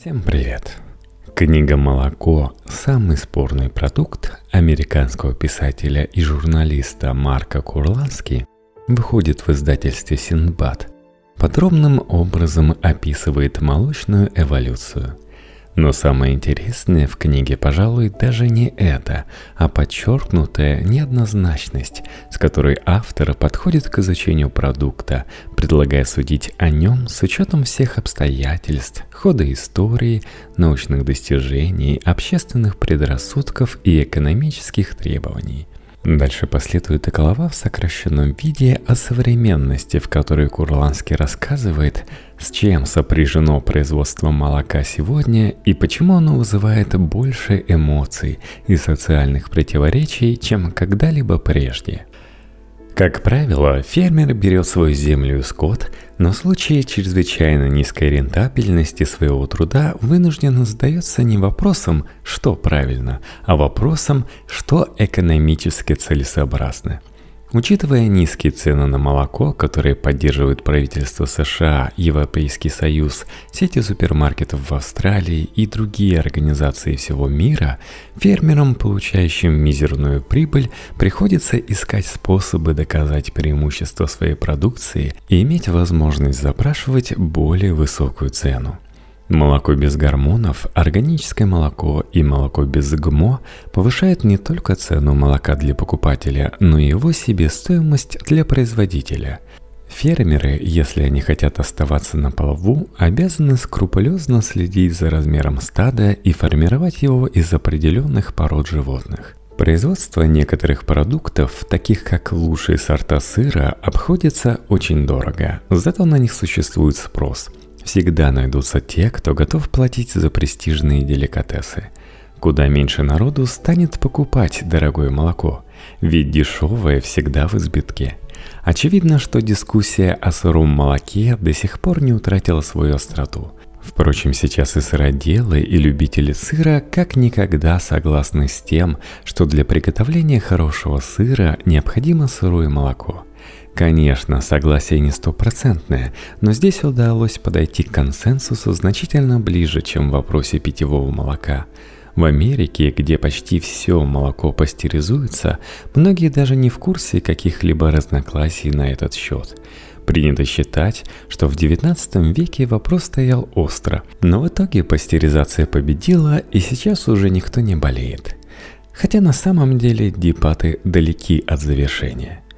Всем привет! Книга «Молоко» – самый спорный продукт американского писателя и журналиста Марка Курлански выходит в издательстве «Синдбад». Подробным образом описывает молочную эволюцию – но самое интересное в книге, пожалуй, даже не это, а подчеркнутая неоднозначность, с которой автор подходит к изучению продукта, предлагая судить о нем с учетом всех обстоятельств, хода истории, научных достижений, общественных предрассудков и экономических требований. Дальше последует глава в сокращенном виде о современности, в которой Курланский рассказывает, с чем сопряжено производство молока сегодня и почему оно вызывает больше эмоций и социальных противоречий, чем когда-либо прежде. Как правило, фермер берет свою землю и скот, но в случае чрезвычайно низкой рентабельности своего труда вынужденно задается не вопросом, что правильно, а вопросом, что экономически целесообразно – Учитывая низкие цены на молоко, которые поддерживают правительство США, Европейский Союз, сети супермаркетов в Австралии и другие организации всего мира, фермерам, получающим мизерную прибыль, приходится искать способы доказать преимущество своей продукции и иметь возможность запрашивать более высокую цену. Молоко без гормонов, органическое молоко и молоко без ГМО повышают не только цену молока для покупателя, но и его себестоимость для производителя. Фермеры, если они хотят оставаться на плаву, обязаны скрупулезно следить за размером стада и формировать его из определенных пород животных. Производство некоторых продуктов, таких как лучшие сорта сыра, обходится очень дорого, зато на них существует спрос – Всегда найдутся те, кто готов платить за престижные деликатесы. Куда меньше народу станет покупать дорогое молоко, ведь дешевое всегда в избытке. Очевидно, что дискуссия о сыром молоке до сих пор не утратила свою остроту. Впрочем, сейчас и сыроделы, и любители сыра как никогда согласны с тем, что для приготовления хорошего сыра необходимо сырое молоко – Конечно, согласие не стопроцентное, но здесь удалось подойти к консенсусу значительно ближе, чем в вопросе питьевого молока. В Америке, где почти все молоко пастеризуется, многие даже не в курсе каких-либо разногласий на этот счет. Принято считать, что в XIX веке вопрос стоял остро, но в итоге пастеризация победила и сейчас уже никто не болеет. Хотя на самом деле дебаты далеки от завершения –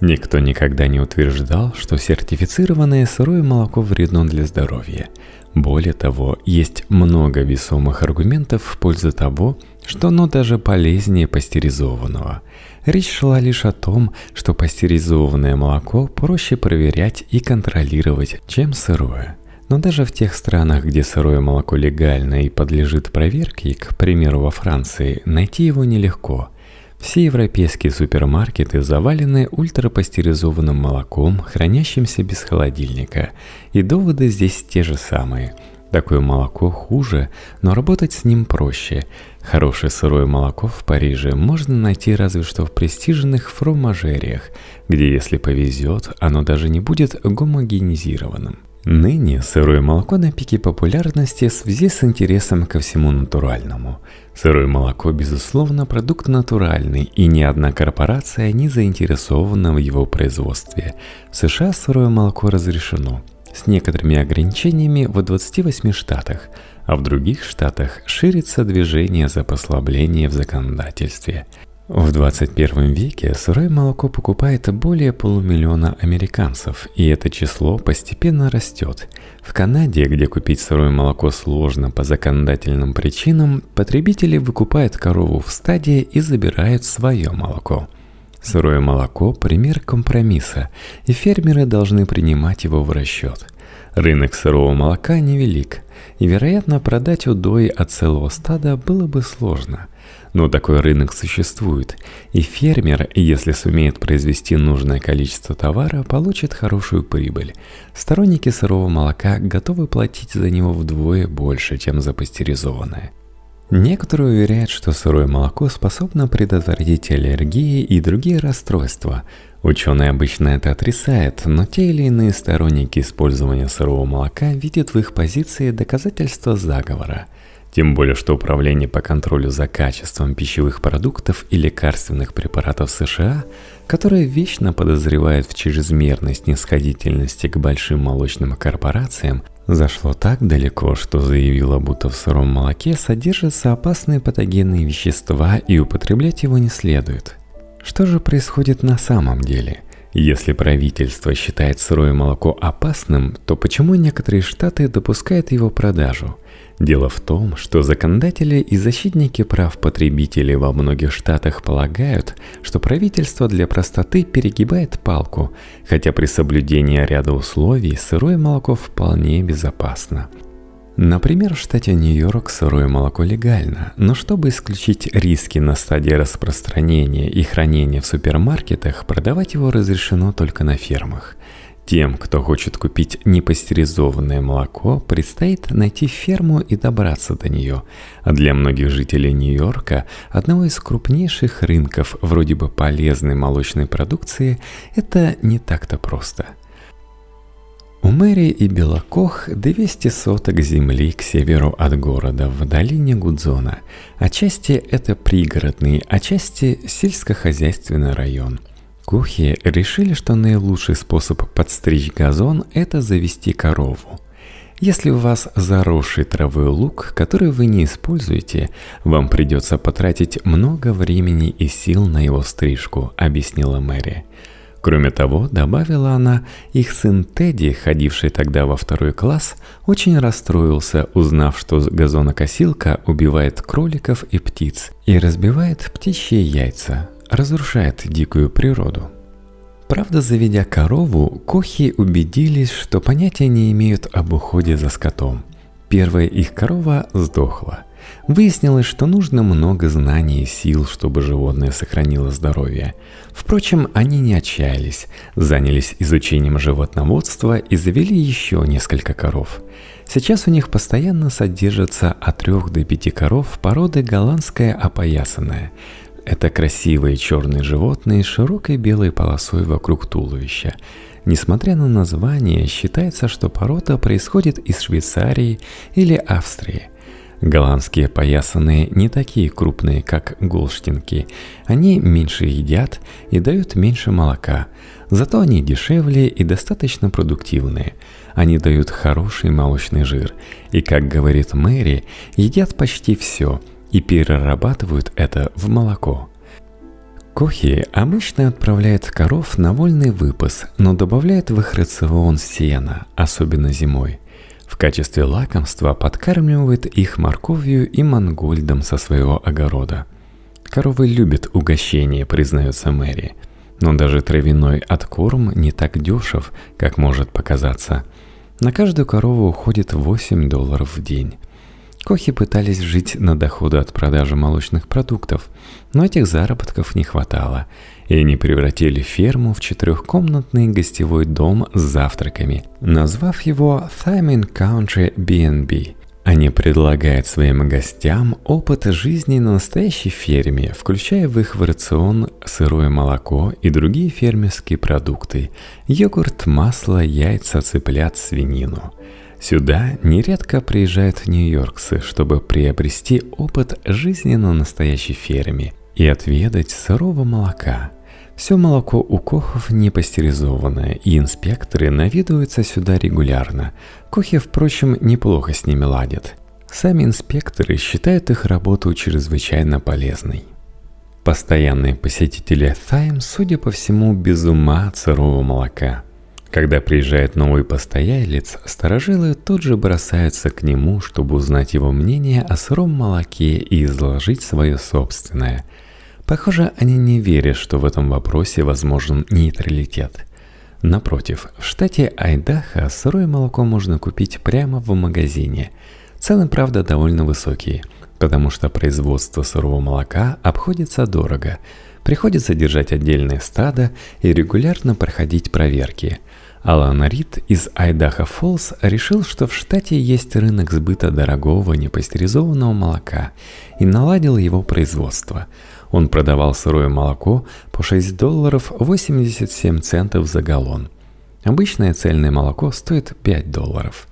Никто никогда не утверждал, что сертифицированное сырое молоко вредно для здоровья. Более того, есть много весомых аргументов в пользу того, что оно даже полезнее пастеризованного. Речь шла лишь о том, что пастеризованное молоко проще проверять и контролировать, чем сырое. Но даже в тех странах, где сырое молоко легально и подлежит проверке, к примеру во Франции, найти его нелегко – все европейские супермаркеты завалены ультрапастеризованным молоком, хранящимся без холодильника. И доводы здесь те же самые. Такое молоко хуже, но работать с ним проще. Хорошее сырое молоко в Париже можно найти разве что в престижных фромажериях, где, если повезет, оно даже не будет гомогенизированным. Ныне сырое молоко на пике популярности в связи с интересом ко всему натуральному. Сырое молоко, безусловно, продукт натуральный, и ни одна корпорация не заинтересована в его производстве. В США сырое молоко разрешено, с некоторыми ограничениями в 28 штатах, а в других штатах ширится движение за послабление в законодательстве – в 21 веке сырое молоко покупает более полумиллиона американцев, и это число постепенно растет. В Канаде, где купить сырое молоко сложно по законодательным причинам, потребители выкупают корову в стадии и забирают свое молоко. Сырое молоко – пример компромисса, и фермеры должны принимать его в расчет. Рынок сырого молока невелик, и, вероятно, продать удои от целого стада было бы сложно – но такой рынок существует, и фермер, если сумеет произвести нужное количество товара, получит хорошую прибыль. Сторонники сырого молока готовы платить за него вдвое больше, чем за пастеризованное. Некоторые уверяют, что сырое молоко способно предотвратить аллергии и другие расстройства. Ученые обычно это отрицают, но те или иные сторонники использования сырого молока видят в их позиции доказательства заговора. Тем более, что Управление по контролю за качеством пищевых продуктов и лекарственных препаратов США, которое вечно подозревает в чрезмерной снисходительности к большим молочным корпорациям, Зашло так далеко, что заявила, будто в сыром молоке содержатся опасные патогенные вещества и употреблять его не следует. Что же происходит на самом деле? Если правительство считает сырое молоко опасным, то почему некоторые штаты допускают его продажу? Дело в том, что законодатели и защитники прав потребителей во многих штатах полагают, что правительство для простоты перегибает палку, хотя при соблюдении ряда условий сырое молоко вполне безопасно. Например, в штате Нью-Йорк сырое молоко легально, но чтобы исключить риски на стадии распространения и хранения в супермаркетах, продавать его разрешено только на фермах – тем, кто хочет купить непастеризованное молоко, предстоит найти ферму и добраться до нее. А для многих жителей Нью-Йорка, одного из крупнейших рынков вроде бы полезной молочной продукции, это не так-то просто. У Мэри и Белокох 200 соток земли к северу от города, в долине Гудзона. Отчасти это пригородный, отчасти сельскохозяйственный район – Кухи решили, что наилучший способ подстричь газон – это завести корову. Если у вас заросший травой лук, который вы не используете, вам придется потратить много времени и сил на его стрижку, объяснила Мэри. Кроме того, добавила она, их сын Тедди, ходивший тогда во второй класс, очень расстроился, узнав, что газонокосилка убивает кроликов и птиц и разбивает птичьи яйца, разрушает дикую природу. Правда, заведя корову, кохи убедились, что понятия не имеют об уходе за скотом. Первая их корова сдохла. Выяснилось, что нужно много знаний и сил, чтобы животное сохранило здоровье. Впрочем, они не отчаялись, занялись изучением животноводства и завели еще несколько коров. Сейчас у них постоянно содержится от трех до пяти коров породы голландская опоясанная – это красивые черные животные с широкой белой полосой вокруг туловища. Несмотря на название, считается, что порода происходит из Швейцарии или Австрии. Голландские поясанные не такие крупные, как голштинки. Они меньше едят и дают меньше молока. Зато они дешевле и достаточно продуктивные. Они дают хороший молочный жир. И, как говорит Мэри, едят почти все – и перерабатывают это в молоко. Кохи обычно отправляют коров на вольный выпас, но добавляют в их рацион сена, особенно зимой. В качестве лакомства подкармливают их морковью и мангольдом со своего огорода. Коровы любят угощение, признается Мэри. Но даже травяной откорм не так дешев, как может показаться. На каждую корову уходит 8 долларов в день. Кохи пытались жить на доходы от продажи молочных продуктов, но этих заработков не хватало, и они превратили ферму в четырехкомнатный гостевой дом с завтраками, назвав его Thymin Country B&B. Они предлагают своим гостям опыт жизни на настоящей ферме, включая в их в рацион сырое молоко и другие фермерские продукты, йогурт, масло, яйца, цыплят, свинину – Сюда нередко приезжают нью-йоркцы, чтобы приобрести опыт жизни на настоящей ферме и отведать сырого молока. Все молоко у кохов не пастеризованное, и инспекторы наведываются сюда регулярно. Кохи, впрочем, неплохо с ними ладят. Сами инспекторы считают их работу чрезвычайно полезной. Постоянные посетители Тайм, судя по всему, без ума от сырого молока – когда приезжает новый постоялец, старожилы тут же бросаются к нему, чтобы узнать его мнение о сыром молоке и изложить свое собственное. Похоже, они не верят, что в этом вопросе возможен нейтралитет. Напротив, в штате Айдахо сырое молоко можно купить прямо в магазине. Цены, правда, довольно высокие, потому что производство сырого молока обходится дорого. Приходится держать отдельное стадо и регулярно проходить проверки – Алан Рид из Айдаха Фоллс решил, что в штате есть рынок сбыта дорогого непастеризованного молока и наладил его производство. Он продавал сырое молоко по 6 долларов 87 центов за галлон. Обычное цельное молоко стоит 5 долларов.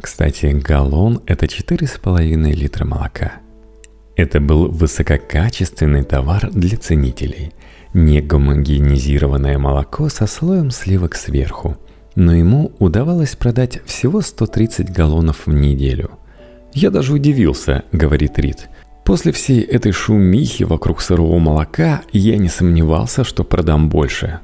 Кстати, галлон – это 4,5 литра молока. Это был высококачественный товар для ценителей. Не гомогенизированное молоко со слоем сливок сверху – но ему удавалось продать всего 130 галлонов в неделю. «Я даже удивился», — говорит Рид. «После всей этой шумихи вокруг сырого молока я не сомневался, что продам больше».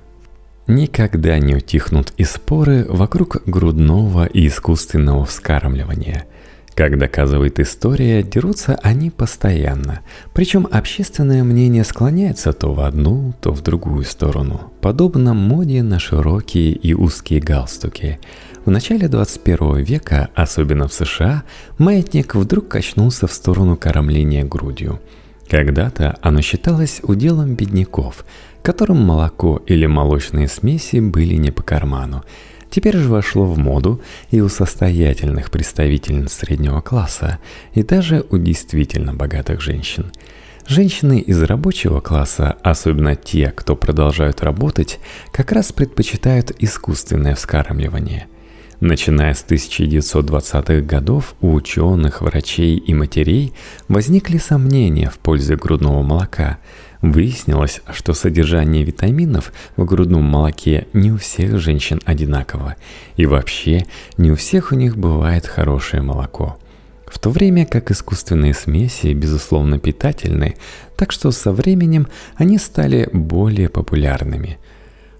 Никогда не утихнут и споры вокруг грудного и искусственного вскармливания – как доказывает история, дерутся они постоянно. Причем общественное мнение склоняется то в одну, то в другую сторону, подобно моде на широкие и узкие галстуки. В начале 21 века, особенно в США, маятник вдруг качнулся в сторону кормления грудью. Когда-то оно считалось уделом бедняков, которым молоко или молочные смеси были не по карману, Теперь же вошло в моду и у состоятельных представительниц среднего класса, и даже у действительно богатых женщин. Женщины из рабочего класса, особенно те, кто продолжают работать, как раз предпочитают искусственное вскармливание. Начиная с 1920-х годов у ученых, врачей и матерей возникли сомнения в пользе грудного молока – Выяснилось, что содержание витаминов в грудном молоке не у всех женщин одинаково, и вообще не у всех у них бывает хорошее молоко. В то время как искусственные смеси, безусловно, питательны, так что со временем они стали более популярными.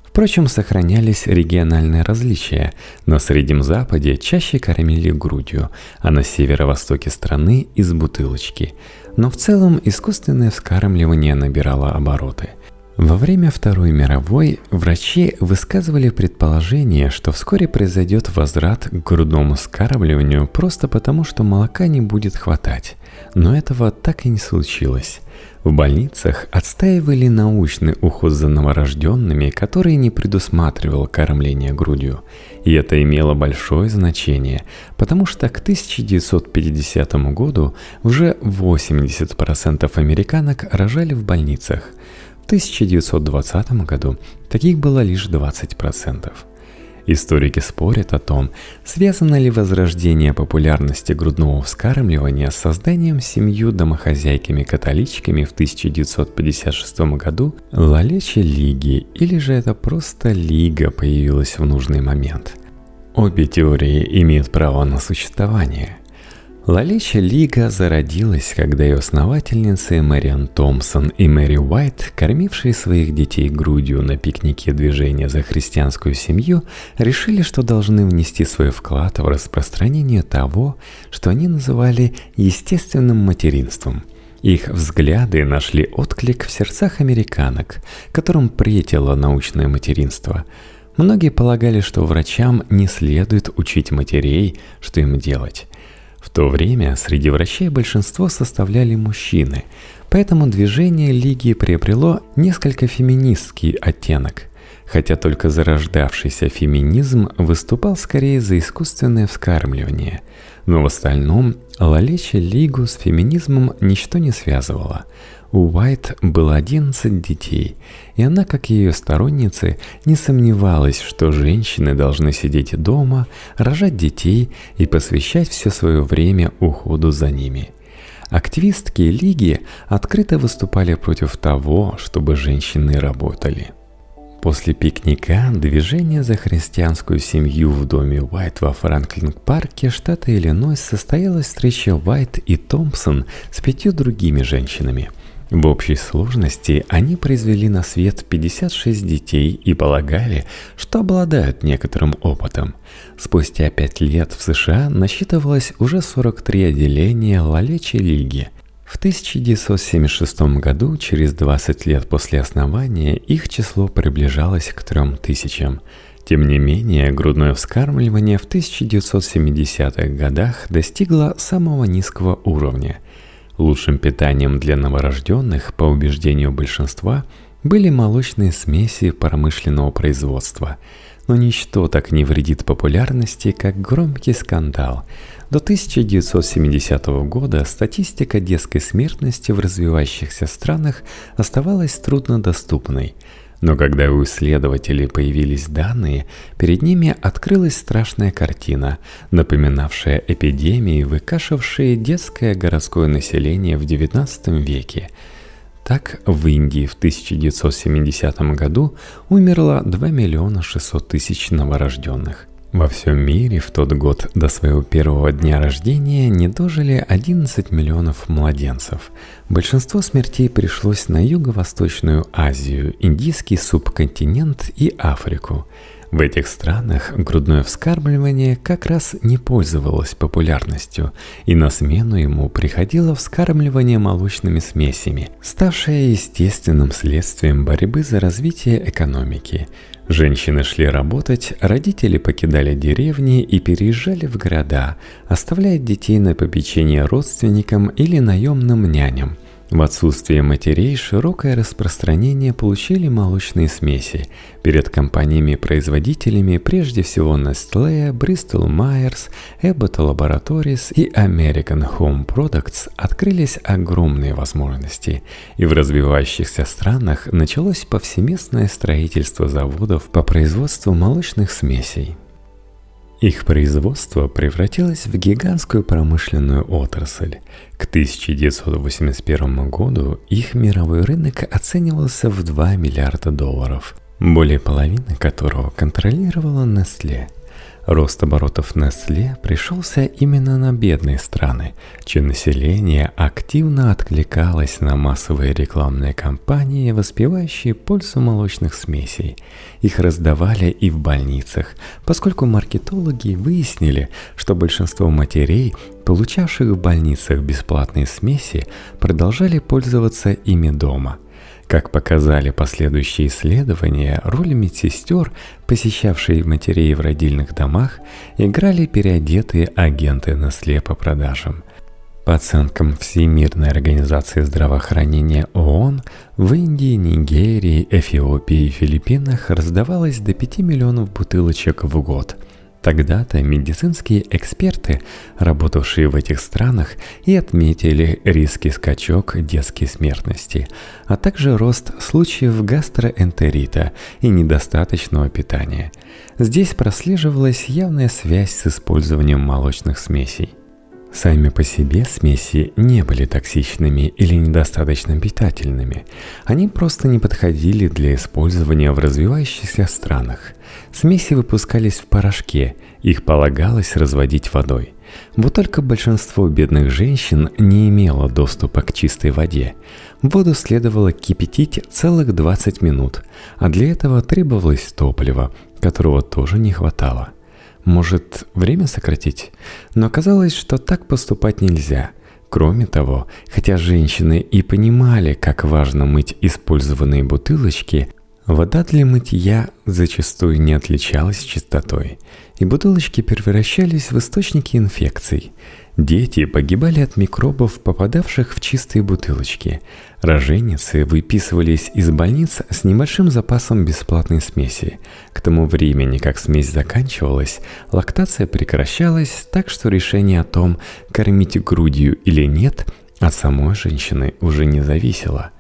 Впрочем, сохранялись региональные различия. На Среднем Западе чаще кормили грудью, а на северо-востоке страны из бутылочки – но в целом искусственное вскармливание набирало обороты. Во время Второй мировой врачи высказывали предположение, что вскоре произойдет возврат к грудному вскармливанию просто потому, что молока не будет хватать. Но этого так и не случилось. В больницах отстаивали научный уход за новорожденными, который не предусматривал кормление грудью. И это имело большое значение, потому что к 1950 году уже 80% американок рожали в больницах. В 1920 году таких было лишь 20%. Историки спорят о том, связано ли возрождение популярности грудного вскармливания с созданием семью домохозяйками-католичками в 1956 году Лалечи Лиги, или же это просто Лига появилась в нужный момент. Обе теории имеют право на существование – Лалича Лига зародилась, когда ее основательницы Мэриан Томпсон и Мэри Уайт, кормившие своих детей грудью на пикнике движения за христианскую семью, решили, что должны внести свой вклад в распространение того, что они называли естественным материнством – их взгляды нашли отклик в сердцах американок, которым претело научное материнство. Многие полагали, что врачам не следует учить матерей, что им делать. В то время среди врачей большинство составляли мужчины, поэтому движение Лиги приобрело несколько феминистский оттенок, хотя только зарождавшийся феминизм выступал скорее за искусственное вскармливание, но в остальном Лалеча Лигу с феминизмом ничто не связывало – у Уайт было 11 детей, и она, как и ее сторонницы, не сомневалась, что женщины должны сидеть дома, рожать детей и посвящать все свое время уходу за ними. Активистки Лиги открыто выступали против того, чтобы женщины работали. После пикника движение за христианскую семью в доме Уайт во Франклин-парке штата Иллинойс состоялась встреча Уайт и Томпсон с пятью другими женщинами – в общей сложности они произвели на свет 56 детей и полагали, что обладают некоторым опытом. Спустя пять лет в США насчитывалось уже 43 отделения Лалечи Лиги. В 1976 году, через 20 лет после основания, их число приближалось к 3000. Тем не менее, грудное вскармливание в 1970-х годах достигло самого низкого уровня – Лучшим питанием для новорожденных, по убеждению большинства, были молочные смеси промышленного производства. но ничто так не вредит популярности, как громкий скандал. До 1970 года статистика детской смертности в развивающихся странах оставалась труднодоступной. Но когда у исследователей появились данные, перед ними открылась страшная картина, напоминавшая эпидемии, выкашившие детское городское население в XIX веке – так, в Индии в 1970 году умерло 2 миллиона 600 тысяч новорожденных. Во всем мире в тот год до своего первого дня рождения не дожили 11 миллионов младенцев. Большинство смертей пришлось на Юго-Восточную Азию, Индийский субконтинент и Африку – в этих странах грудное вскармливание как раз не пользовалось популярностью, и на смену ему приходило вскармливание молочными смесями, ставшее естественным следствием борьбы за развитие экономики. Женщины шли работать, родители покидали деревни и переезжали в города, оставляя детей на попечение родственникам или наемным няням – в отсутствие матерей широкое распространение получили молочные смеси. Перед компаниями-производителями прежде всего Nestle, Bristol Myers, Abbott Laboratories и American Home Products открылись огромные возможности, и в развивающихся странах началось повсеместное строительство заводов по производству молочных смесей. Их производство превратилось в гигантскую промышленную отрасль. К 1981 году их мировой рынок оценивался в 2 миллиарда долларов, более половины которого контролировала Nestle – Рост оборотов Nestle пришелся именно на бедные страны, чье население активно откликалось на массовые рекламные кампании, воспевающие пользу молочных смесей. Их раздавали и в больницах, поскольку маркетологи выяснили, что большинство матерей, получавших в больницах бесплатные смеси, продолжали пользоваться ими дома – как показали последующие исследования, роль медсестер, посещавшие матерей в родильных домах, играли переодетые агенты на слепо продажам. По оценкам Всемирной организации здравоохранения ООН, в Индии, Нигерии, Эфиопии и Филиппинах раздавалось до 5 миллионов бутылочек в год – Тогда-то медицинские эксперты, работавшие в этих странах, и отметили риски скачок детской смертности, а также рост случаев гастроэнтерита и недостаточного питания. Здесь прослеживалась явная связь с использованием молочных смесей. Сами по себе смеси не были токсичными или недостаточно питательными. Они просто не подходили для использования в развивающихся странах. Смеси выпускались в порошке, их полагалось разводить водой. Вот только большинство бедных женщин не имело доступа к чистой воде. Воду следовало кипятить целых 20 минут, а для этого требовалось топливо, которого тоже не хватало. Может, время сократить? Но оказалось, что так поступать нельзя. Кроме того, хотя женщины и понимали, как важно мыть использованные бутылочки, вода для мытья зачастую не отличалась чистотой, и бутылочки превращались в источники инфекций – Дети погибали от микробов, попадавших в чистые бутылочки. Роженицы выписывались из больниц с небольшим запасом бесплатной смеси. К тому времени, как смесь заканчивалась, лактация прекращалась, так что решение о том, кормить грудью или нет, от самой женщины уже не зависело.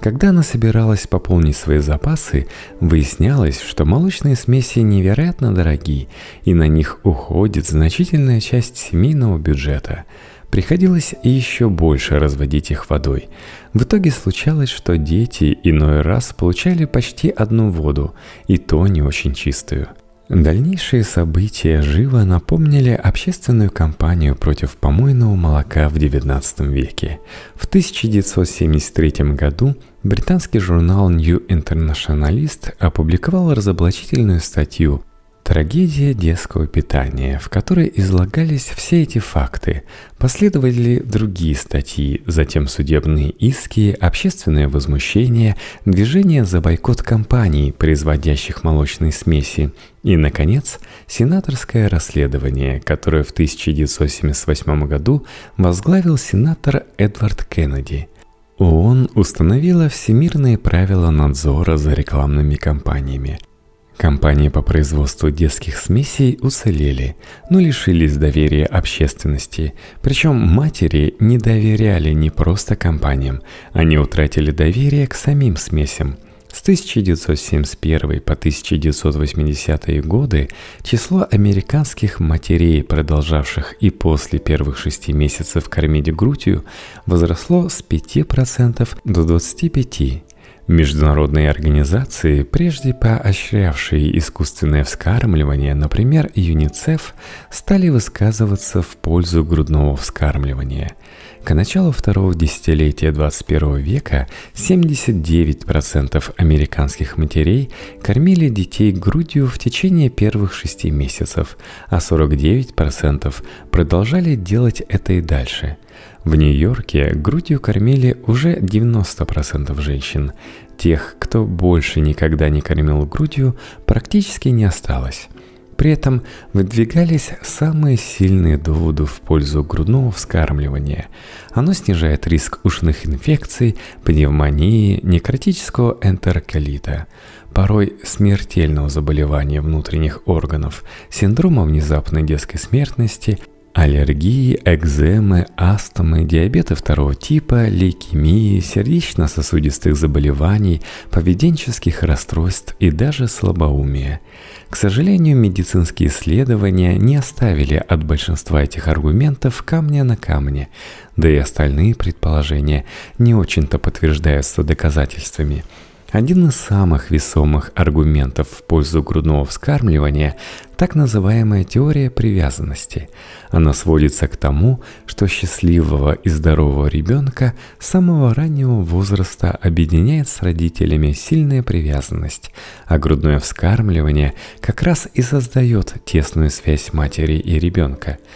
Когда она собиралась пополнить свои запасы, выяснялось, что молочные смеси невероятно дороги, и на них уходит значительная часть семейного бюджета. Приходилось еще больше разводить их водой. В итоге случалось, что дети иной раз получали почти одну воду, и то не очень чистую – Дальнейшие события живо напомнили общественную кампанию против помойного молока в XIX веке. В 1973 году британский журнал New Internationalist опубликовал разоблачительную статью Трагедия детского питания, в которой излагались все эти факты. Последовали другие статьи, затем судебные иски, общественное возмущение, движение за бойкот компаний, производящих молочные смеси, и, наконец, сенаторское расследование, которое в 1978 году возглавил сенатор Эдвард Кеннеди. ООН установила всемирные правила надзора за рекламными кампаниями – Компании по производству детских смесей уцелели, но лишились доверия общественности. Причем матери не доверяли не просто компаниям, они утратили доверие к самим смесям. С 1971 по 1980 годы число американских матерей, продолжавших и после первых шести месяцев кормить грудью, возросло с 5% до 25%. Международные организации, прежде поощрявшие искусственное вскармливание, например, ЮНИЦЕФ, стали высказываться в пользу грудного вскармливания. К началу второго десятилетия 21 века 79% американских матерей кормили детей грудью в течение первых шести месяцев, а 49% продолжали делать это и дальше – в Нью-Йорке грудью кормили уже 90% женщин. Тех, кто больше никогда не кормил грудью, практически не осталось. При этом выдвигались самые сильные доводы в пользу грудного вскармливания. Оно снижает риск ушных инфекций, пневмонии, некротического энтероколита, порой смертельного заболевания внутренних органов, синдрома внезапной детской смертности Аллергии, экземы, астмы, диабеты второго типа, лейкемии, сердечно-сосудистых заболеваний, поведенческих расстройств и даже слабоумия. К сожалению, медицинские исследования не оставили от большинства этих аргументов камня на камне, да и остальные предположения не очень-то подтверждаются доказательствами – один из самых весомых аргументов в пользу грудного вскармливания – так называемая теория привязанности. Она сводится к тому, что счастливого и здорового ребенка с самого раннего возраста объединяет с родителями сильная привязанность, а грудное вскармливание как раз и создает тесную связь матери и ребенка –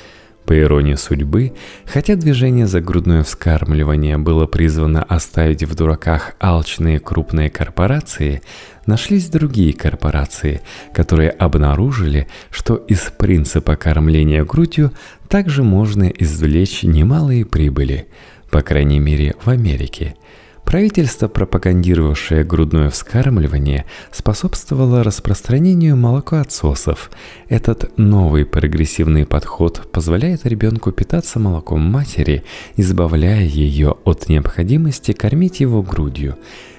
по иронии судьбы, хотя движение за грудное вскармливание было призвано оставить в дураках алчные крупные корпорации, нашлись другие корпорации, которые обнаружили, что из принципа кормления грудью также можно извлечь немалые прибыли, по крайней мере в Америке – Правительство, пропагандировавшее грудное вскармливание, способствовало распространению молокоотсосов. Этот новый прогрессивный подход позволяет ребенку питаться молоком матери, избавляя ее от необходимости кормить его грудью.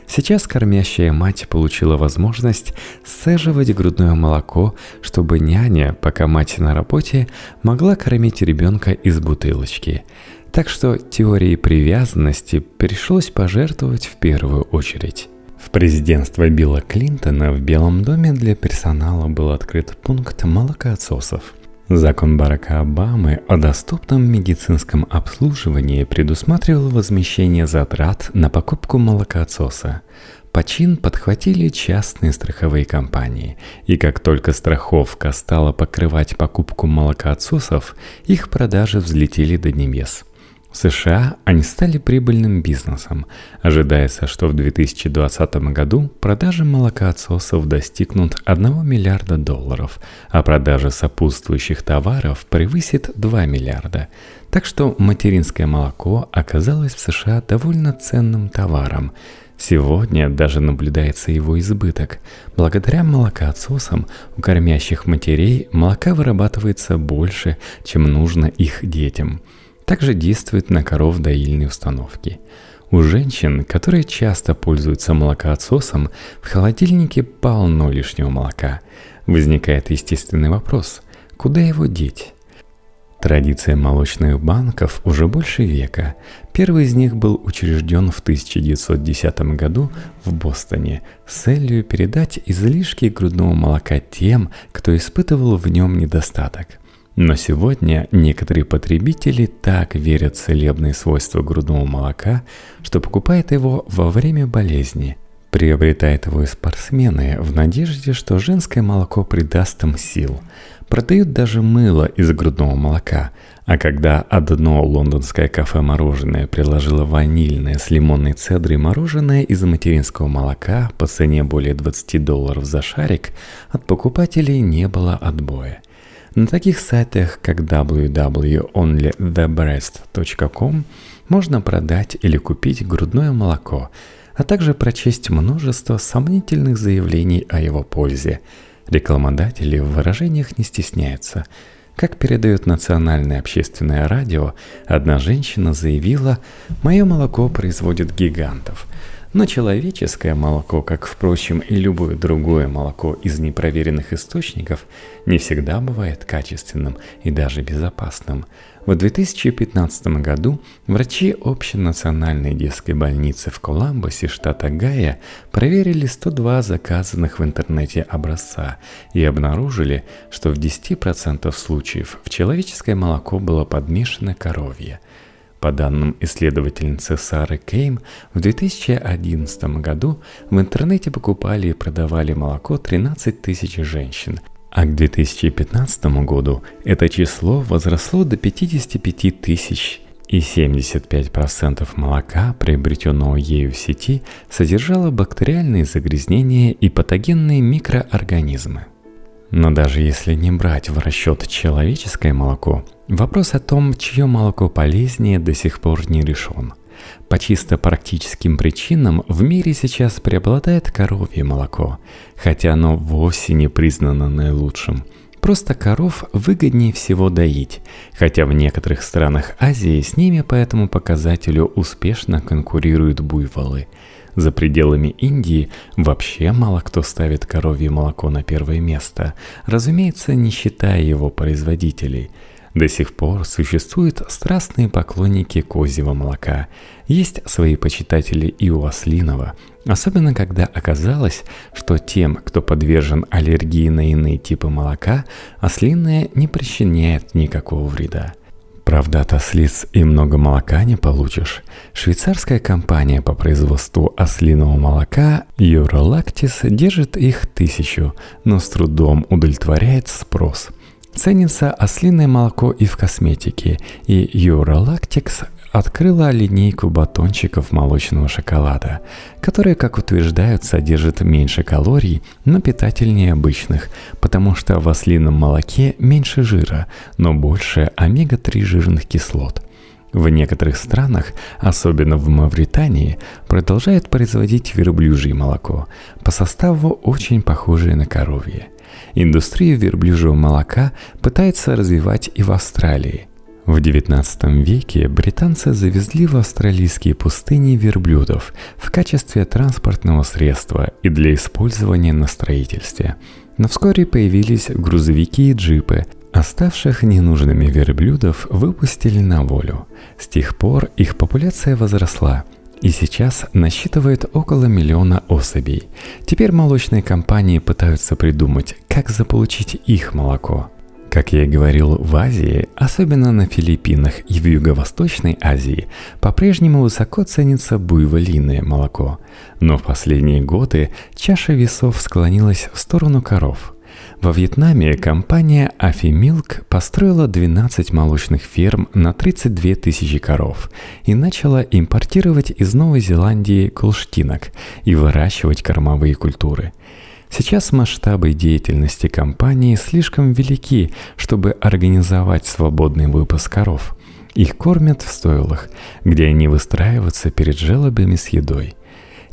Сейчас кормящая мать получила возможность сцеживать грудное молоко, чтобы няня, пока мать на работе, могла кормить ребенка из бутылочки – так что теории привязанности пришлось пожертвовать в первую очередь. В президентство Билла Клинтона в Белом доме для персонала был открыт пункт молокоотсосов. Закон Барака Обамы о доступном медицинском обслуживании предусматривал возмещение затрат на покупку молокоотсоса. Почин подхватили частные страховые компании, и как только страховка стала покрывать покупку молокоотсосов, их продажи взлетели до небес – в США они стали прибыльным бизнесом. Ожидается, что в 2020 году продажи молокоотсосов достигнут 1 миллиарда долларов, а продажи сопутствующих товаров превысит 2 миллиарда. Так что материнское молоко оказалось в США довольно ценным товаром. Сегодня даже наблюдается его избыток. Благодаря молокоотсосам у кормящих матерей молока вырабатывается больше, чем нужно их детям – также действует на коров доильной установки. У женщин, которые часто пользуются молокоотсосом, в холодильнике полно лишнего молока. Возникает естественный вопрос – куда его деть? Традиция молочных банков уже больше века. Первый из них был учрежден в 1910 году в Бостоне с целью передать излишки грудного молока тем, кто испытывал в нем недостаток – но сегодня некоторые потребители так верят в целебные свойства грудного молока, что покупают его во время болезни. Приобретают его и спортсмены в надежде, что женское молоко придаст им сил. Продают даже мыло из грудного молока, а когда одно лондонское кафе-мороженое приложило ванильное с лимонной цедрой мороженое из материнского молока по цене более 20 долларов за шарик, от покупателей не было отбоя. На таких сайтах, как www.onlythebreast.com можно продать или купить грудное молоко, а также прочесть множество сомнительных заявлений о его пользе. Рекламодатели в выражениях не стесняются. Как передает национальное общественное радио, одна женщина заявила «Мое молоко производит гигантов». Но человеческое молоко, как, впрочем, и любое другое молоко из непроверенных источников, не всегда бывает качественным и даже безопасным. В 2015 году врачи общенациональной детской больницы в Коламбусе, штата Гая, проверили 102 заказанных в интернете образца и обнаружили, что в 10% случаев в человеческое молоко было подмешано коровье – по данным исследовательницы Сары Кейм, в 2011 году в интернете покупали и продавали молоко 13 тысяч женщин, а к 2015 году это число возросло до 55 тысяч и 75% молока, приобретенного ею в сети, содержало бактериальные загрязнения и патогенные микроорганизмы. Но даже если не брать в расчет человеческое молоко, вопрос о том, чье молоко полезнее, до сих пор не решен. По чисто практическим причинам в мире сейчас преобладает коровье молоко, хотя оно вовсе не признано наилучшим. Просто коров выгоднее всего доить, хотя в некоторых странах Азии с ними по этому показателю успешно конкурируют буйволы – за пределами Индии вообще мало кто ставит коровье молоко на первое место, разумеется, не считая его производителей. До сих пор существуют страстные поклонники козьего молока. Есть свои почитатели и у ослиного, особенно когда оказалось, что тем, кто подвержен аллергии на иные типы молока, ослиное не причиняет никакого вреда. Правда, от ослиц и много молока не получишь. Швейцарская компания по производству ослиного молока Eurolactis держит их тысячу, но с трудом удовлетворяет спрос. Ценится ослиное молоко и в косметике, и Eurolactics открыла линейку батончиков молочного шоколада, которые, как утверждают, содержат меньше калорий, но питательнее обычных, потому что в ослином молоке меньше жира, но больше омега-3 жирных кислот. В некоторых странах, особенно в Мавритании, продолжают производить верблюжье молоко, по составу очень похожее на коровье. Индустрию верблюжьего молока пытается развивать и в Австралии – в XIX веке британцы завезли в австралийские пустыни верблюдов в качестве транспортного средства и для использования на строительстве. Но вскоре появились грузовики и джипы, Оставших ненужными верблюдов выпустили на волю. С тех пор их популяция возросла и сейчас насчитывает около миллиона особей. Теперь молочные компании пытаются придумать, как заполучить их молоко – как я и говорил, в Азии, особенно на Филиппинах и в Юго-Восточной Азии, по-прежнему высоко ценится буйволиное молоко. Но в последние годы чаша весов склонилась в сторону коров. Во Вьетнаме компания Afimilk построила 12 молочных ферм на 32 тысячи коров и начала импортировать из Новой Зеландии колштинок и выращивать кормовые культуры – Сейчас масштабы деятельности компании слишком велики, чтобы организовать свободный выпуск коров. Их кормят в стойлах, где они выстраиваются перед желобами с едой.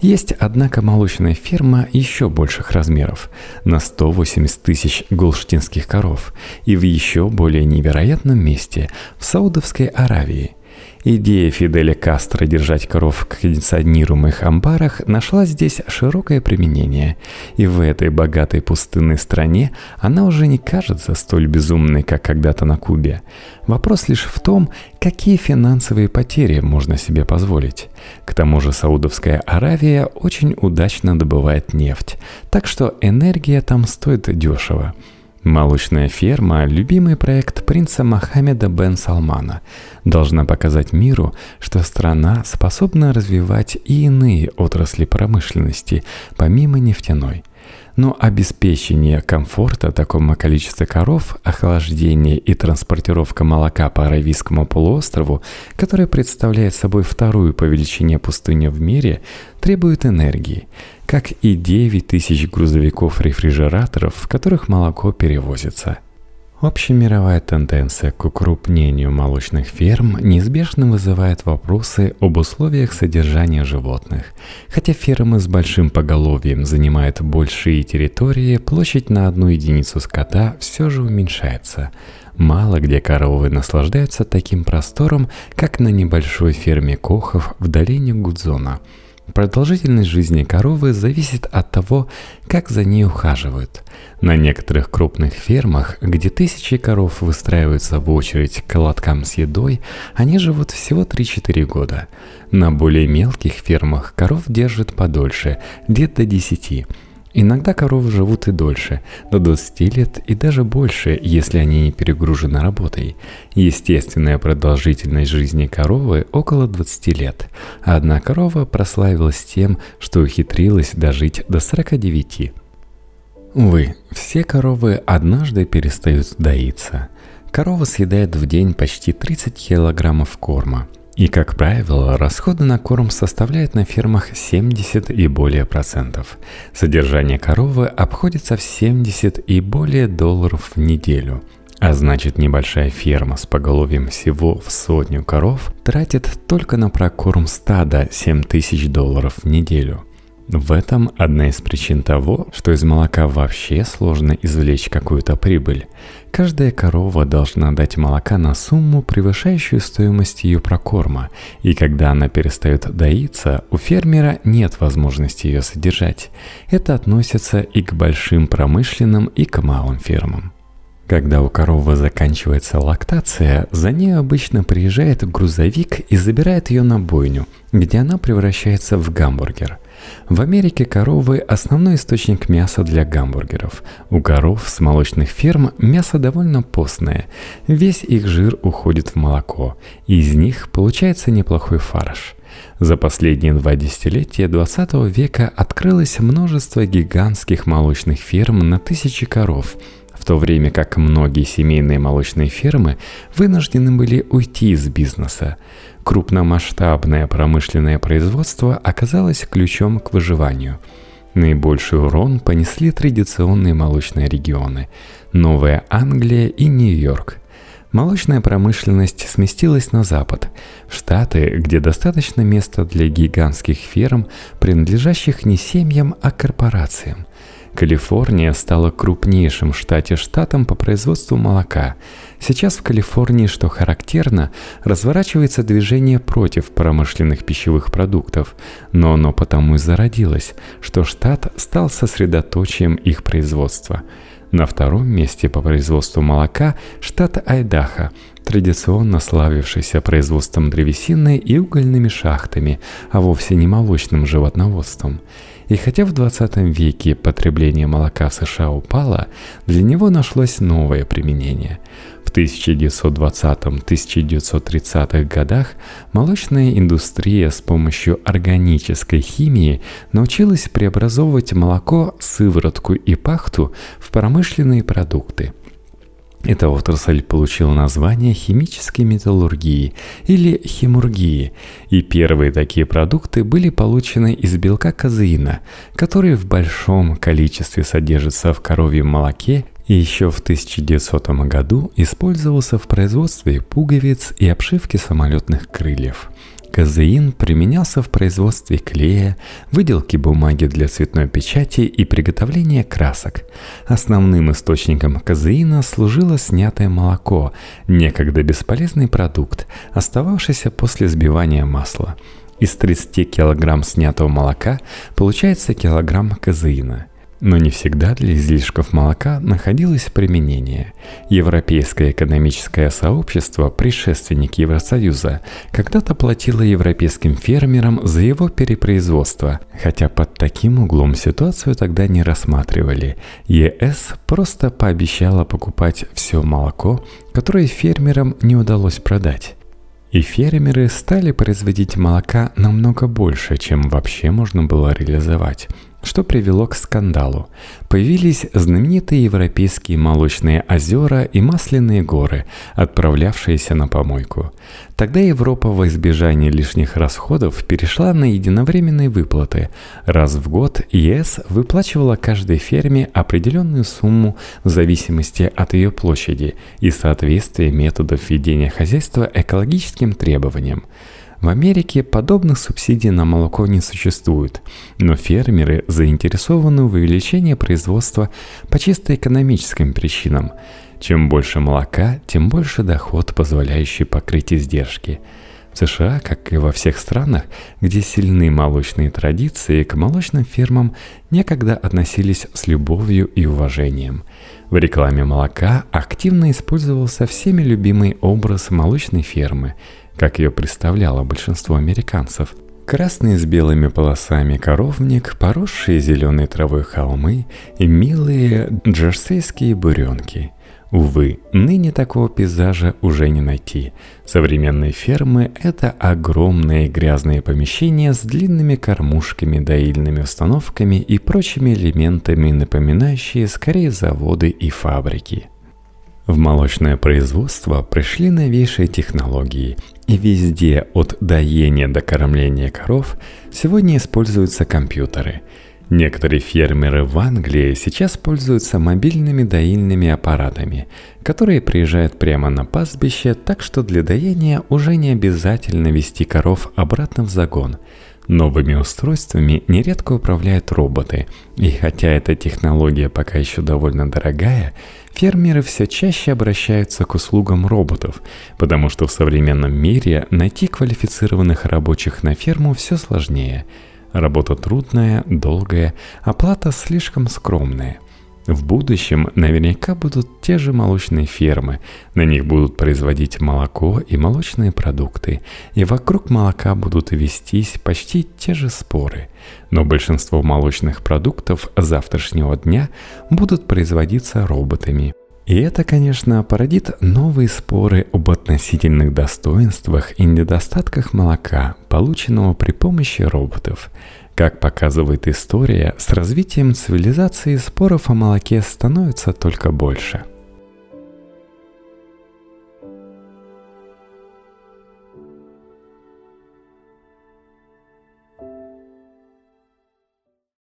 Есть, однако, молочная ферма еще больших размеров, на 180 тысяч голштинских коров, и в еще более невероятном месте, в Саудовской Аравии – Идея Фиделя Кастро держать коров в кондиционируемых амбарах нашла здесь широкое применение, и в этой богатой пустынной стране она уже не кажется столь безумной, как когда-то на Кубе. Вопрос лишь в том, какие финансовые потери можно себе позволить. К тому же Саудовская Аравия очень удачно добывает нефть, так что энергия там стоит дешево. Молочная ферма – любимый проект принца Мохаммеда бен Салмана. Должна показать миру, что страна способна развивать и иные отрасли промышленности, помимо нефтяной – но обеспечение комфорта такому количеству коров, охлаждение и транспортировка молока по Аравийскому полуострову, которое представляет собой вторую по величине пустыню в мире, требует энергии, как и 9 тысяч грузовиков-рефрижераторов, в которых молоко перевозится. Общемировая тенденция к укрупнению молочных ферм неизбежно вызывает вопросы об условиях содержания животных. Хотя фермы с большим поголовьем занимают большие территории, площадь на одну единицу скота все же уменьшается. Мало где коровы наслаждаются таким простором, как на небольшой ферме Кохов в долине Гудзона – Продолжительность жизни коровы зависит от того, как за ней ухаживают. На некоторых крупных фермах, где тысячи коров выстраиваются в очередь к лоткам с едой, они живут всего 3-4 года. На более мелких фермах коров держат подольше, до 10 Иногда коровы живут и дольше, до 20 лет и даже больше, если они не перегружены работой. Естественная продолжительность жизни коровы около 20 лет, одна корова прославилась тем, что ухитрилась дожить до 49. Увы, все коровы однажды перестают доиться. Корова съедает в день почти 30 килограммов корма – и, как правило, расходы на корм составляют на фермах 70 и более процентов. Содержание коровы обходится в 70 и более долларов в неделю. А значит, небольшая ферма с поголовьем всего в сотню коров тратит только на прокорм стада 7 тысяч долларов в неделю – в этом одна из причин того, что из молока вообще сложно извлечь какую-то прибыль. Каждая корова должна дать молока на сумму, превышающую стоимость ее прокорма, и когда она перестает доиться, у фермера нет возможности ее содержать. Это относится и к большим промышленным, и к малым фермам. Когда у коровы заканчивается лактация, за ней обычно приезжает грузовик и забирает ее на бойню, где она превращается в гамбургер. В Америке коровы – основной источник мяса для гамбургеров. У коров с молочных ферм мясо довольно постное. Весь их жир уходит в молоко, и из них получается неплохой фарш. За последние два десятилетия 20 века открылось множество гигантских молочных ферм на тысячи коров – в то время как многие семейные молочные фермы вынуждены были уйти из бизнеса. Крупномасштабное промышленное производство оказалось ключом к выживанию. Наибольший урон понесли традиционные молочные регионы – Новая Англия и Нью-Йорк. Молочная промышленность сместилась на запад, в Штаты, где достаточно места для гигантских ферм, принадлежащих не семьям, а корпорациям. Калифорния стала крупнейшим в штате штатом по производству молока. Сейчас в Калифорнии, что характерно, разворачивается движение против промышленных пищевых продуктов, но оно потому и зародилось, что штат стал сосредоточием их производства. На втором месте по производству молока штат Айдахо, традиционно славившийся производством древесины и угольными шахтами, а вовсе не молочным животноводством – и хотя в 20 веке потребление молока в США упало, для него нашлось новое применение. В 1920-1930-х годах молочная индустрия с помощью органической химии научилась преобразовывать молоко, сыворотку и пахту в промышленные продукты – эта отрасль получила название химической металлургии или химургии, и первые такие продукты были получены из белка казеина, который в большом количестве содержится в коровьем молоке и еще в 1900 году использовался в производстве пуговиц и обшивки самолетных крыльев. Казеин применялся в производстве клея, выделке бумаги для цветной печати и приготовления красок. Основным источником казеина служило снятое молоко, некогда бесполезный продукт, остававшийся после сбивания масла. Из 30 кг снятого молока получается килограмм казеина – но не всегда для излишков молока находилось применение. Европейское экономическое сообщество, предшественник Евросоюза, когда-то платило европейским фермерам за его перепроизводство, хотя под таким углом ситуацию тогда не рассматривали. ЕС просто пообещала покупать все молоко, которое фермерам не удалось продать. И фермеры стали производить молока намного больше, чем вообще можно было реализовать – что привело к скандалу. Появились знаменитые европейские молочные озера и масляные горы, отправлявшиеся на помойку. Тогда Европа во избежание лишних расходов перешла на единовременные выплаты. Раз в год ЕС выплачивала каждой ферме определенную сумму в зависимости от ее площади и соответствия методов ведения хозяйства экологическим требованиям. В Америке подобных субсидий на молоко не существует, но фермеры заинтересованы в увеличении производства по чисто экономическим причинам. Чем больше молока, тем больше доход, позволяющий покрыть издержки. В США, как и во всех странах, где сильны молочные традиции, к молочным фермам некогда относились с любовью и уважением. В рекламе молока активно использовался всеми любимый образ молочной фермы – как ее представляло большинство американцев. Красные с белыми полосами коровник, поросшие зеленой травой холмы и милые джерсейские буренки. Увы, ныне такого пейзажа уже не найти. Современные фермы – это огромные грязные помещения с длинными кормушками, доильными установками и прочими элементами, напоминающие скорее заводы и фабрики. В молочное производство пришли новейшие технологии, и везде от доения до кормления коров сегодня используются компьютеры. Некоторые фермеры в Англии сейчас пользуются мобильными доильными аппаратами, которые приезжают прямо на пастбище, так что для доения уже не обязательно вести коров обратно в загон – Новыми устройствами нередко управляют роботы, и хотя эта технология пока еще довольно дорогая, фермеры все чаще обращаются к услугам роботов, потому что в современном мире найти квалифицированных рабочих на ферму все сложнее. Работа трудная, долгая, оплата слишком скромная – в будущем наверняка будут те же молочные фермы, на них будут производить молоко и молочные продукты, и вокруг молока будут вестись почти те же споры. Но большинство молочных продуктов завтрашнего дня будут производиться роботами. И это, конечно, породит новые споры об относительных достоинствах и недостатках молока, полученного при помощи роботов – как показывает история, с развитием цивилизации споров о молоке становится только больше –